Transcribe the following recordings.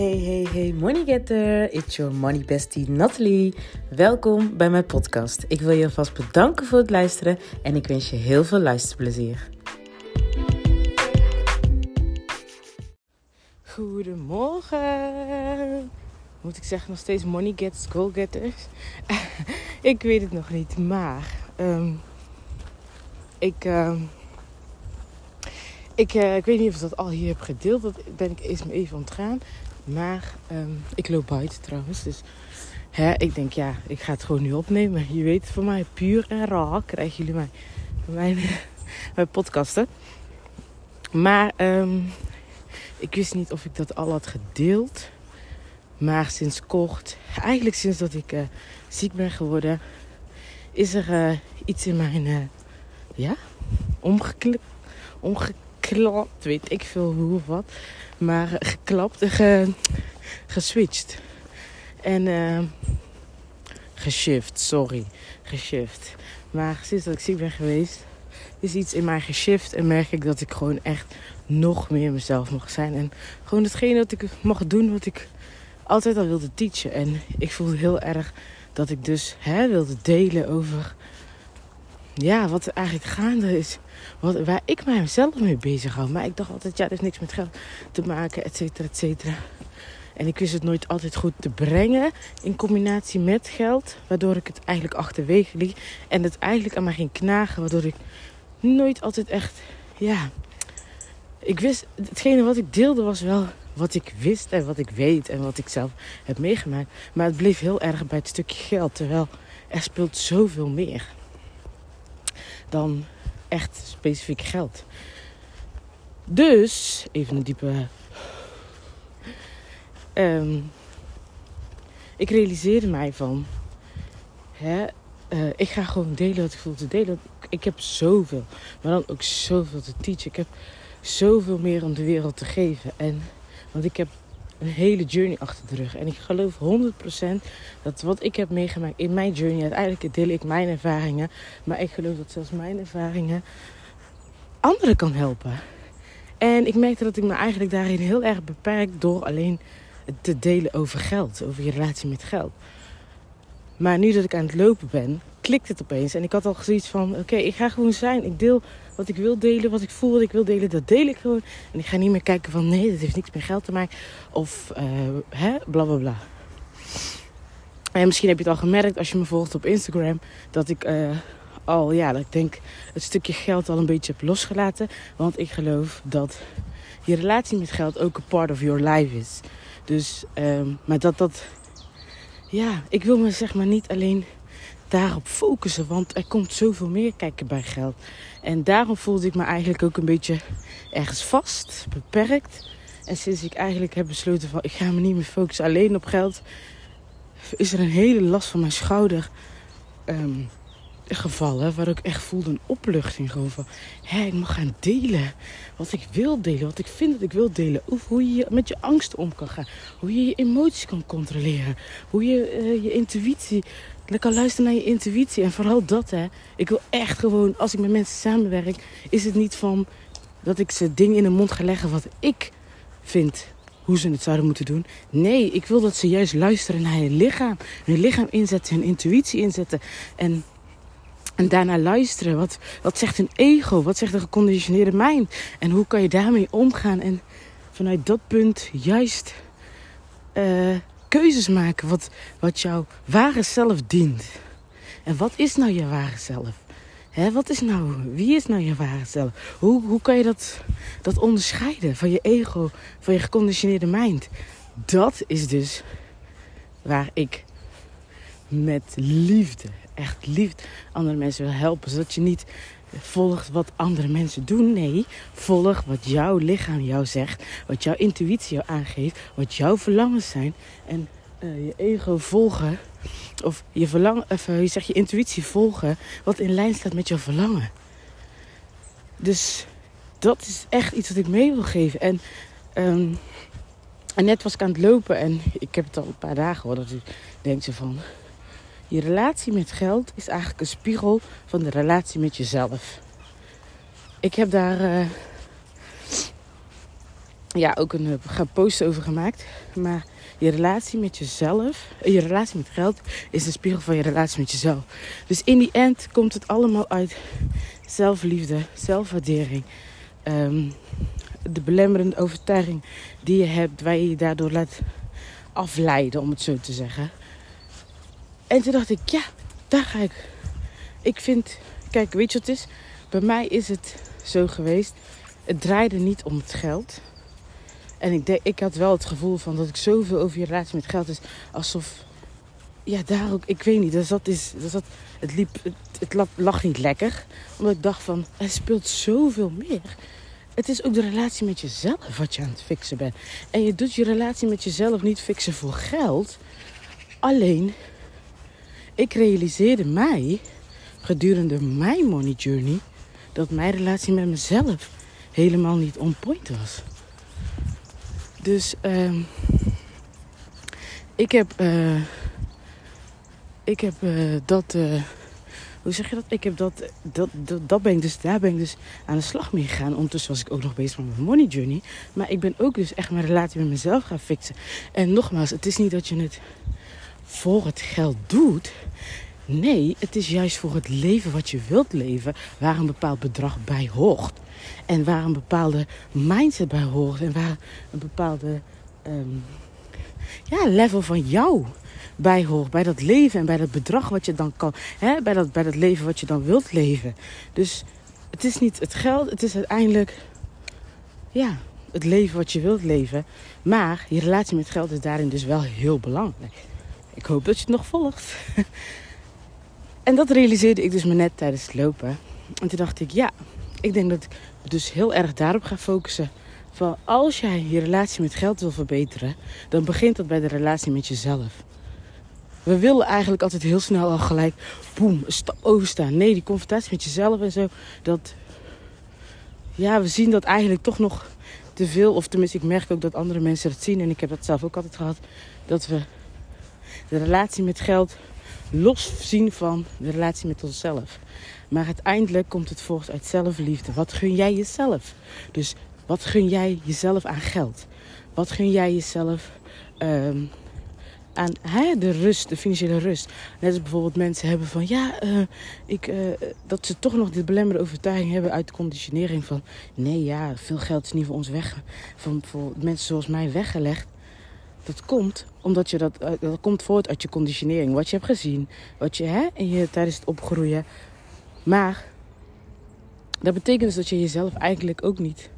Hey, hey, hey, money getter. It's your money bestie Natalie. Welkom bij mijn podcast. Ik wil je alvast bedanken voor het luisteren en ik wens je heel veel luisterplezier. Goedemorgen. Moet ik zeggen, nog steeds money getters, goal getters? ik weet het nog niet, maar ehm, ik, ehm, ik, eh, ik weet niet of ik dat al hier heb gedeeld. Dat ben ik eens me even ontgaan. Maar ehm, ik loop buiten trouwens. Dus hè, ik denk, ja, ik ga het gewoon nu opnemen. Je weet, voor mij puur en raar krijgen jullie mij, mijn, mijn podcasten. Maar ehm, ik wist niet of ik dat al had gedeeld. Maar sinds kort, eigenlijk sinds dat ik uh, ziek ben geworden, is er uh, iets in mijn, uh, ja, omgeklipt, omgeklapt, weet ik veel hoe of wat. Maar geklapt ge, geswitcht. En uh, geshift, sorry. Geshift. Maar sinds dat ik ziek ben geweest, is iets in mij geshift. En merk ik dat ik gewoon echt nog meer mezelf mag zijn. En gewoon hetgene dat ik mag doen wat ik altijd al wilde teachen. En ik voelde heel erg dat ik dus hè, wilde delen over ja, wat eigenlijk gaande is. Wat, waar ik mijzelf mee bezig hou. Maar ik dacht altijd, ja, dat heeft niks met geld te maken, et cetera, et cetera. En ik wist het nooit altijd goed te brengen in combinatie met geld. Waardoor ik het eigenlijk achterwege liet. En het eigenlijk aan mij ging knagen. Waardoor ik nooit altijd echt, ja... Ik wist, hetgene wat ik deelde was wel wat ik wist en wat ik weet en wat ik zelf heb meegemaakt. Maar het bleef heel erg bij het stukje geld. Terwijl er speelt zoveel meer dan echt specifiek geld. Dus, even een diepe. Um, ik realiseerde mij van. Hè, uh, ik ga gewoon delen wat ik voel te delen. Ik heb zoveel, maar dan ook zoveel te teachen. Ik heb zoveel meer om de wereld te geven. En, want ik heb een hele journey achter de rug. En ik geloof 100% dat wat ik heb meegemaakt in mijn journey, uiteindelijk deel ik mijn ervaringen. Maar ik geloof dat zelfs mijn ervaringen anderen kan helpen. En ik merkte dat ik me eigenlijk daarin heel erg beperk door alleen te delen over geld, over je relatie met geld. Maar nu dat ik aan het lopen ben, klikt het opeens. En ik had al zoiets van: oké, ik ga gewoon zijn. Ik deel wat ik wil delen, wat ik voel, wat ik wil delen, dat deel ik gewoon. En ik ga niet meer kijken van: nee, dat heeft niks met geld te maken. Of uh, hè, bla bla bla. En misschien heb je het al gemerkt als je me volgt op Instagram, dat ik uh, al, ja, dat ik denk het stukje geld al een beetje heb losgelaten. Want ik geloof dat je relatie met geld ook een part of your life is. Dus, um, maar dat dat, ja, ik wil me zeg maar niet alleen daarop focussen. Want er komt zoveel meer kijken bij geld. En daarom voelde ik me eigenlijk ook een beetje ergens vast, beperkt. En sinds ik eigenlijk heb besloten van ik ga me niet meer focussen alleen op geld, is er een hele last van mijn schouder um, gevallen. Waar ik echt voelde een opluchting. Gewoon van, hé, ik mag gaan delen. Wat ik wil delen. Wat ik vind dat ik wil delen. Of hoe je met je angst om kan gaan. Hoe je je emoties kan controleren. Hoe je uh, je intuïtie... Lekker luisteren naar je intuïtie. En vooral dat, hè. Ik wil echt gewoon, als ik met mensen samenwerk... Is het niet van dat ik ze dingen in de mond ga leggen wat ik vind hoe ze het zouden moeten doen. Nee, ik wil dat ze juist luisteren naar je lichaam. Hun lichaam inzetten, hun intuïtie inzetten. En en daarna luisteren. Wat, wat zegt een ego? Wat zegt een geconditioneerde mind? En hoe kan je daarmee omgaan? En vanuit dat punt juist uh, keuzes maken. Wat, wat jouw ware zelf dient. En wat is nou je ware zelf? Hè, wat is nou, wie is nou je ware zelf? Hoe, hoe kan je dat, dat onderscheiden van je ego, van je geconditioneerde mind? Dat is dus waar ik met liefde echt lief andere mensen wil helpen. Zodat je niet volgt wat andere mensen doen. Nee, volg wat jouw lichaam jou zegt. Wat jouw intuïtie jou aangeeft. Wat jouw verlangens zijn. En uh, je ego volgen. Of je verlangen, of je zegt je intuïtie volgen. Wat in lijn staat met jouw verlangen. Dus dat is echt iets wat ik mee wil geven. En, um, en net was ik aan het lopen. En ik heb het al een paar dagen gehoord. Dat ik denk ze van je relatie met geld is eigenlijk een spiegel van de relatie met jezelf. Ik heb daar. Uh, ja, ook een uh, post over gemaakt. Maar je relatie met jezelf, uh, je relatie met geld is een spiegel van je relatie met jezelf. Dus in die end komt het allemaal uit zelfliefde, zelfwaardering. Um, de belemmerende overtuiging die je hebt, waar je je daardoor laat afleiden, om het zo te zeggen. En toen dacht ik, ja, daar ga ik. Ik vind, kijk, weet je wat het is? Bij mij is het zo geweest. Het draaide niet om het geld. En ik, denk, ik had wel het gevoel van dat ik zoveel over je relatie met geld is. Alsof, ja, daar ook, ik weet niet. Dus dat is, dus dat, het, liep, het, het lag niet lekker. Omdat ik dacht van, er speelt zoveel meer. Het is ook de relatie met jezelf wat je aan het fixen bent. En je doet je relatie met jezelf niet fixen voor geld. Alleen, ik realiseerde mij gedurende mijn money journey dat mijn relatie met mezelf helemaal niet on point was. Dus uh, ik heb, uh, ik heb uh, dat. Uh, hoe zeg je dat? Ik heb dat, dat, dat, dat ben ik dus, daar ben ik dus aan de slag mee gegaan. Ondertussen was ik ook nog bezig met mijn money journey. Maar ik ben ook dus echt mijn relatie met mezelf gaan fixen. En nogmaals, het is niet dat je het voor het geld doet. Nee, het is juist voor het leven wat je wilt leven, waar een bepaald bedrag bij hoort. En waar een bepaalde mindset bij hoort. En waar een bepaalde um, ja, level van jou bij hoort. Bij dat leven en bij dat bedrag wat je dan kan. Hè, bij, dat, bij dat leven wat je dan wilt leven. Dus het is niet het geld, het is uiteindelijk ja, het leven wat je wilt leven. Maar je relatie met geld is daarin dus wel heel belangrijk. Ik hoop dat je het nog volgt. En dat realiseerde ik dus me net tijdens het lopen. En toen dacht ik, ja, ik denk dat ik dus heel erg daarop ga focussen. Van als jij je relatie met geld wil verbeteren, dan begint dat bij de relatie met jezelf. We willen eigenlijk altijd heel snel al gelijk, boem, stap overstaan. Nee, die confrontatie met jezelf en zo, dat, ja, we zien dat eigenlijk toch nog te veel. Of tenminste, ik merk ook dat andere mensen dat zien. En ik heb dat zelf ook altijd gehad. Dat we de relatie met geld los zien van de relatie met onszelf. Maar uiteindelijk komt het voort uit zelfliefde. Wat gun jij jezelf? Dus wat gun jij jezelf aan geld? Wat gun jij jezelf um, aan hè, de rust, de financiële rust? Net als bijvoorbeeld mensen hebben van ja, uh, ik, uh, dat ze toch nog de belemmerende overtuiging hebben uit de conditionering van nee, ja, veel geld is niet voor ons weg, van voor mensen zoals mij weggelegd. Dat komt omdat je dat, eh, dat komt voort uit je conditionering. Wat je hebt gezien. Wat je, hè, en je tijdens het opgroeien. Maar dat betekent dus dat je jezelf eigenlijk ook niet.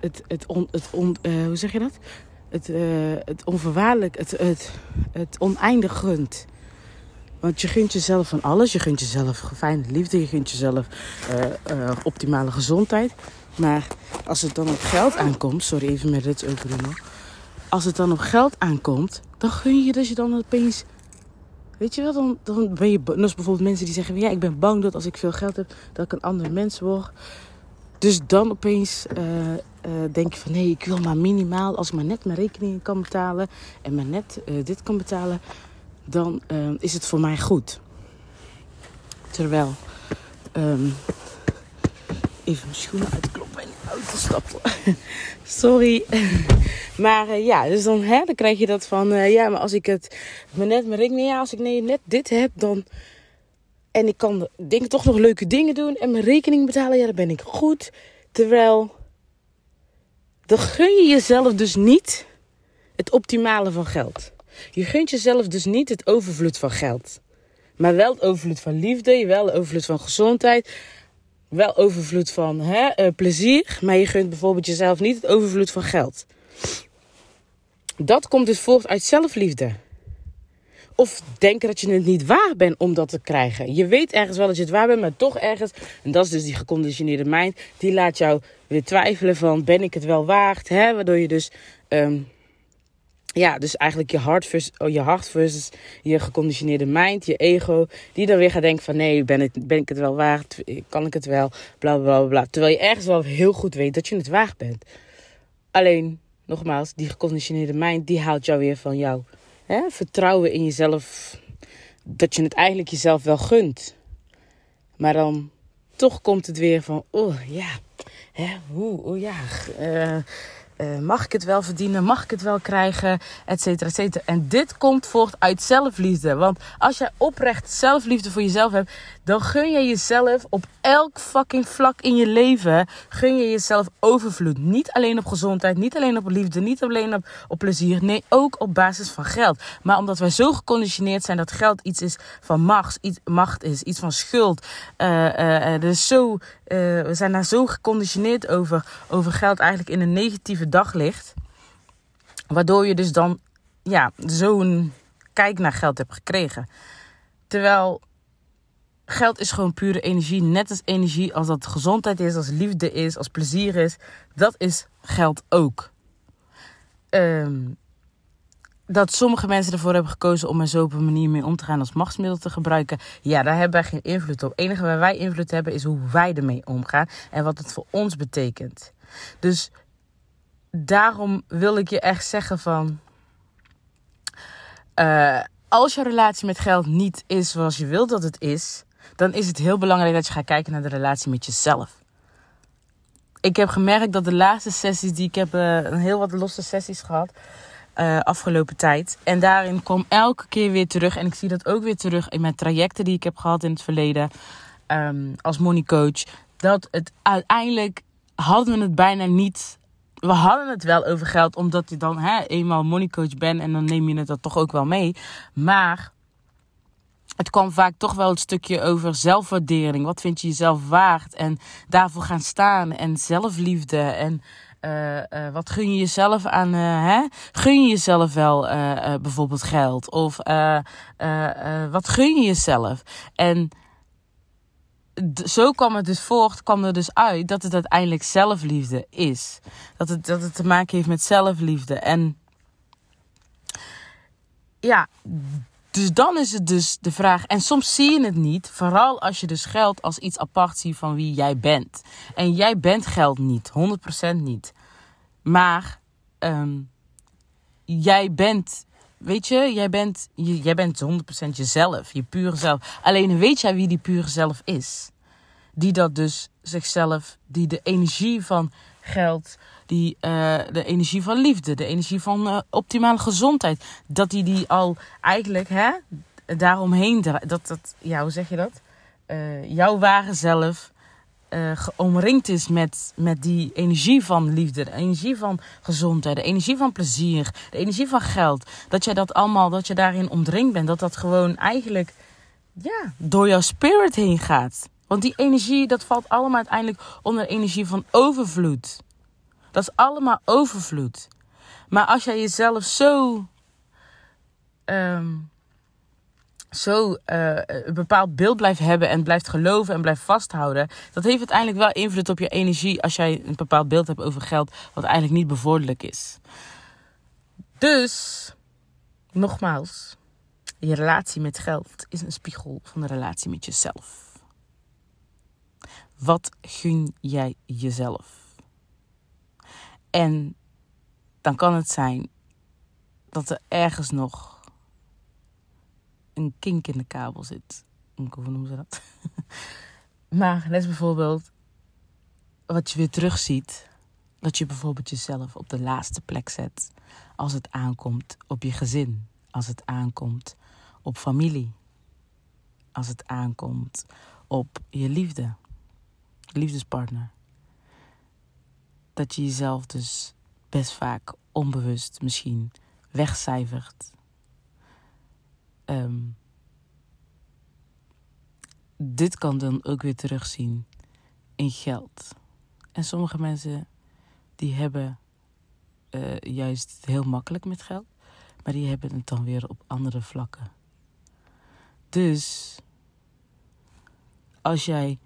Het, het, on, het on, uh, hoe zeg je dat? Het, uh, het onvoorwaardelijk, het, het, het oneindig gunt. Want je gunt jezelf van alles. Je gunt jezelf fijne liefde. Je gunt jezelf optimale gezondheid. Maar als het dan op geld aankomt. Sorry, even met dit ook als het dan op geld aankomt, dan gun je dat je dan opeens. Weet je wel, dan, dan ben je. Is bijvoorbeeld mensen die zeggen: Ja, ik ben bang dat als ik veel geld heb, dat ik een ander mens word. Dus dan opeens uh, uh, denk je van nee, ik wil maar minimaal, als ik maar net mijn rekeningen kan betalen en maar net uh, dit kan betalen, dan is het voor mij goed. Terwijl, um, even mijn schoenen uitkloppen en de auto stappen. Sorry. Maar uh, ja, dus dan, hè, dan krijg je dat van, uh, ja, maar als ik het me net mijn rekening, ja, als ik net dit heb, dan. En ik kan denk, toch nog leuke dingen doen en mijn rekening betalen, ja, dan ben ik goed. Terwijl, dan gun je jezelf dus niet het optimale van geld. Je gunt jezelf dus niet het overvloed van geld. Maar wel het overvloed van liefde, wel het overvloed van gezondheid, wel overvloed van hè, uh, plezier. Maar je gunt bijvoorbeeld jezelf niet het overvloed van geld. Dat komt dus voort uit zelfliefde. Of denken dat je het niet waar bent om dat te krijgen. Je weet ergens wel dat je het waar bent, maar toch ergens. En dat is dus die geconditioneerde mind. Die laat jou weer twijfelen van ben ik het wel waard? Hè? Waardoor je dus. Um, ja, dus eigenlijk je hart, versus, oh, je hart je geconditioneerde mind, je ego. Die dan weer gaat denken van nee, ben ik, ben ik het wel waard? Kan ik het wel? Bla bla bla bla. Terwijl je ergens wel heel goed weet dat je het waard bent. Alleen nogmaals, die geconditioneerde mind, die haalt jou weer van jou. Hè? Vertrouwen in jezelf, dat je het eigenlijk jezelf wel gunt. Maar dan toch komt het weer van, oh ja, hè, hoe, oh ja, uh, eh, mag ik het wel verdienen? Mag ik het wel krijgen? Etcetera, etcetera. En dit komt voort uit zelfliefde. Want als jij oprecht zelfliefde voor jezelf hebt, dan gun je jezelf op elk fucking vlak in je leven. Gun je jezelf overvloed. Niet alleen op gezondheid, niet alleen op liefde, niet alleen op, op plezier. Nee, ook op basis van geld. Maar omdat wij zo geconditioneerd zijn dat geld iets is van macht, iets, macht is, iets van schuld. Uh, dus zo, we zijn daar zo geconditioneerd over, over geld eigenlijk in een negatieve daglicht. Waardoor je dus dan ja, zo'n kijk naar geld hebt gekregen. Terwijl geld is gewoon pure energie. Net als energie als dat gezondheid is, als liefde is, als plezier is. Dat is geld ook. Um, dat sommige mensen ervoor hebben gekozen om er zo op een manier mee om te gaan als machtsmiddel te gebruiken. Ja, daar hebben wij geen invloed op. Het enige waar wij invloed hebben is hoe wij ermee omgaan en wat het voor ons betekent. Dus daarom wil ik je echt zeggen van. Uh, als je relatie met geld niet is zoals je wilt dat het is, dan is het heel belangrijk dat je gaat kijken naar de relatie met jezelf. Ik heb gemerkt dat de laatste sessies die ik heb, uh, heel wat losse sessies gehad uh, afgelopen tijd. En daarin kwam elke keer weer terug. En ik zie dat ook weer terug in mijn trajecten die ik heb gehad in het verleden. Um, als money coach. Dat het uiteindelijk hadden we het bijna niet. We hadden het wel over geld, omdat je dan hè, eenmaal money coach bent en dan neem je het dat toch ook wel mee. Maar het kwam vaak toch wel een stukje over zelfwaardering. Wat vind je jezelf waard? En daarvoor gaan staan. En zelfliefde. En uh, wat gun je jezelf aan? Uh, hè? Gun je jezelf wel bijvoorbeeld geld? Of wat gun je jezelf? En zo kwam het dus voort, kwam er dus uit dat het uiteindelijk zelfliefde is. Dat het, dat het te maken heeft met zelfliefde. En ja, dus dan is het dus de vraag. En soms zie je het niet. Vooral als je dus geld als iets apart ziet van wie jij bent. En jij bent geld niet. 100% niet. Maar um, jij bent. Weet je, jij bent, jij bent 100% jezelf. Je pure zelf. Alleen weet jij wie die pure zelf is? Die dat dus zichzelf. Die de energie van geld die, uh, de energie van liefde, de energie van uh, optimale gezondheid. Dat die die al eigenlijk hè, daaromheen, dat, dat, ja, hoe zeg je dat? Uh, jouw ware zelf omringd is met, met die energie van liefde, de energie van gezondheid, de energie van plezier, de energie van geld. Dat jij dat allemaal, dat je daarin omringd bent. Dat dat gewoon eigenlijk ja, door jouw spirit heen gaat. Want die energie, dat valt allemaal uiteindelijk onder energie van overvloed. Dat is allemaal overvloed. Maar als jij jezelf zo. Um, zo uh, een bepaald beeld blijft hebben en blijft geloven en blijft vasthouden. Dat heeft uiteindelijk wel invloed op je energie als jij een bepaald beeld hebt over geld, wat eigenlijk niet bevorderlijk is. Dus, nogmaals, je relatie met geld is een spiegel van de relatie met jezelf. Wat gun jij jezelf? En dan kan het zijn dat er ergens nog een kink in de kabel zit. Hoe noemen ze dat? maar net bijvoorbeeld wat je weer terugziet. Dat je bijvoorbeeld jezelf op de laatste plek zet. Als het aankomt op je gezin. Als het aankomt op familie. Als het aankomt op je liefde. Liefdespartner dat je jezelf dus best vaak onbewust misschien wegcijfert. Um, dit kan dan ook weer terugzien in geld. En sommige mensen die hebben uh, juist heel makkelijk met geld, maar die hebben het dan weer op andere vlakken. Dus als jij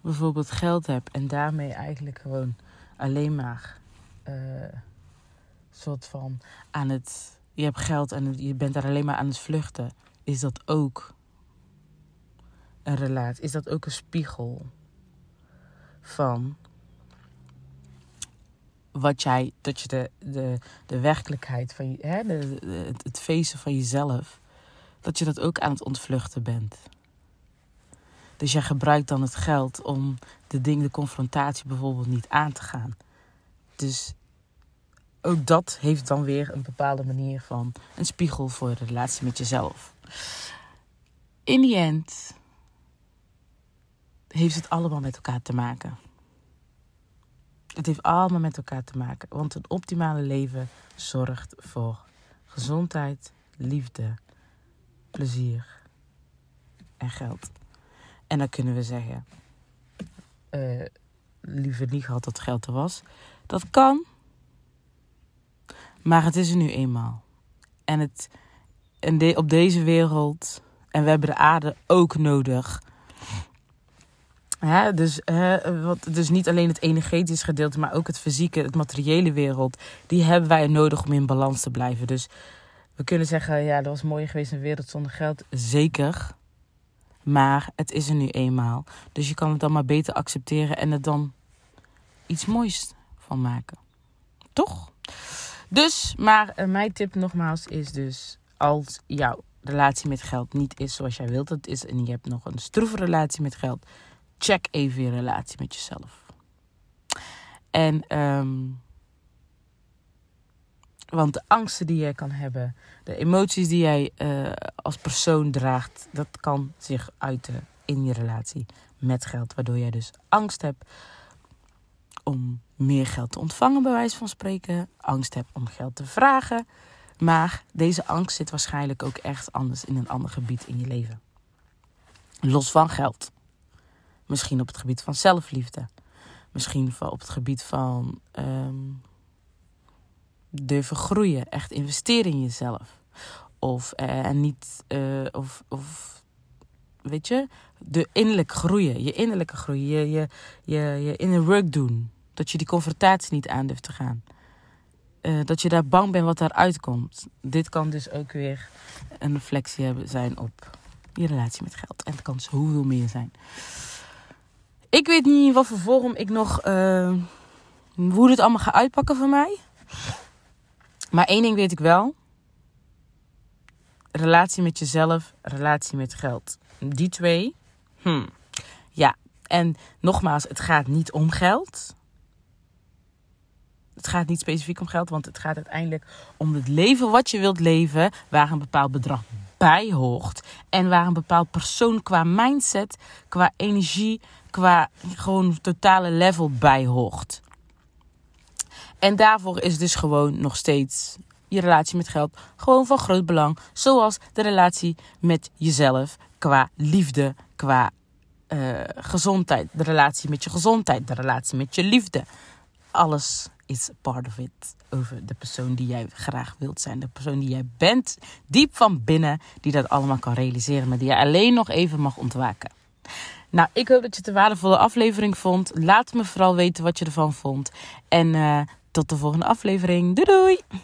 bijvoorbeeld geld hebt en daarmee eigenlijk gewoon alleen maar uh, soort van aan het. Je hebt geld en je bent daar alleen maar aan het vluchten. Is dat ook een relatie? Is dat ook een spiegel van wat jij, dat je de, de, de werkelijkheid van je, hè, het, het feesten van jezelf, dat je dat ook aan het ontvluchten bent. Dus jij gebruikt dan het geld om de ding, de confrontatie bijvoorbeeld niet aan te gaan. Dus ook dat heeft dan weer een bepaalde manier van een spiegel voor de relatie met jezelf. In die end heeft het allemaal met elkaar te maken. Het heeft allemaal met elkaar te maken. Want een optimale leven zorgt voor gezondheid, liefde, plezier en geld. En dan kunnen we zeggen: uh, liever niet gehad dat geld er was. Dat kan. Maar het is er nu eenmaal. En, het, en de, op deze wereld. En we hebben de aarde ook nodig. Hè, dus, hè, wat, dus niet alleen het energetische gedeelte, maar ook het fysieke, het materiële wereld. Die hebben wij nodig om in balans te blijven. Dus we kunnen zeggen, ja, dat was mooi geweest een wereld zonder geld. Zeker. Maar het is er nu eenmaal. Dus je kan het dan maar beter accepteren en er dan iets moois van maken. Toch? Dus, maar uh, mijn tip nogmaals is dus... als jouw relatie met geld niet is zoals jij wilt dat het is... en je hebt nog een stroeve relatie met geld... check even je relatie met jezelf. En... Um, want de angsten die jij kan hebben, de emoties die jij uh, als persoon draagt, dat kan zich uiten in je relatie met geld. Waardoor jij dus angst hebt om meer geld te ontvangen, bij wijze van spreken. Angst hebt om geld te vragen. Maar deze angst zit waarschijnlijk ook echt anders in een ander gebied in je leven. Los van geld. Misschien op het gebied van zelfliefde. Misschien op het gebied van um, durven groeien. Echt investeren in jezelf. Of uh, niet. Uh, of, of weet je, de innerlijk groeien. Je innerlijke groeien. Je, je, je, je inner work doen. Dat je die confrontatie niet aan durft te gaan. Uh, dat je daar bang bent wat daaruit komt. Dit kan dus ook weer een reflectie hebben zijn op je relatie met geld. En het kan zoveel meer zijn. Ik weet niet wat voor vorm ik nog. Hoe dit allemaal gaat uitpakken voor mij. Maar één ding weet ik wel. Relatie met jezelf, relatie met geld. Die twee. Hmm. Ja, en nogmaals, het gaat niet om geld. Het gaat niet specifiek om geld, want het gaat uiteindelijk om het leven wat je wilt leven, waar een bepaald bedrag bij hoort. En waar een bepaald persoon qua mindset, qua energie, qua gewoon totale level bij hoort. En daarvoor is dus gewoon nog steeds je relatie met geld gewoon van groot belang. Zoals de relatie met jezelf qua liefde, qua uh, gezondheid. De relatie met je gezondheid, de relatie met je liefde. Alles is part of it. Over de persoon die jij graag wilt zijn. De persoon die jij bent, diep van binnen, die dat allemaal kan realiseren. Maar die je alleen nog even mag ontwaken. Nou, ik hoop dat je het een waardevolle aflevering vond. Laat me vooral weten wat je ervan vond. En uh, tot de volgende aflevering. Doei doei!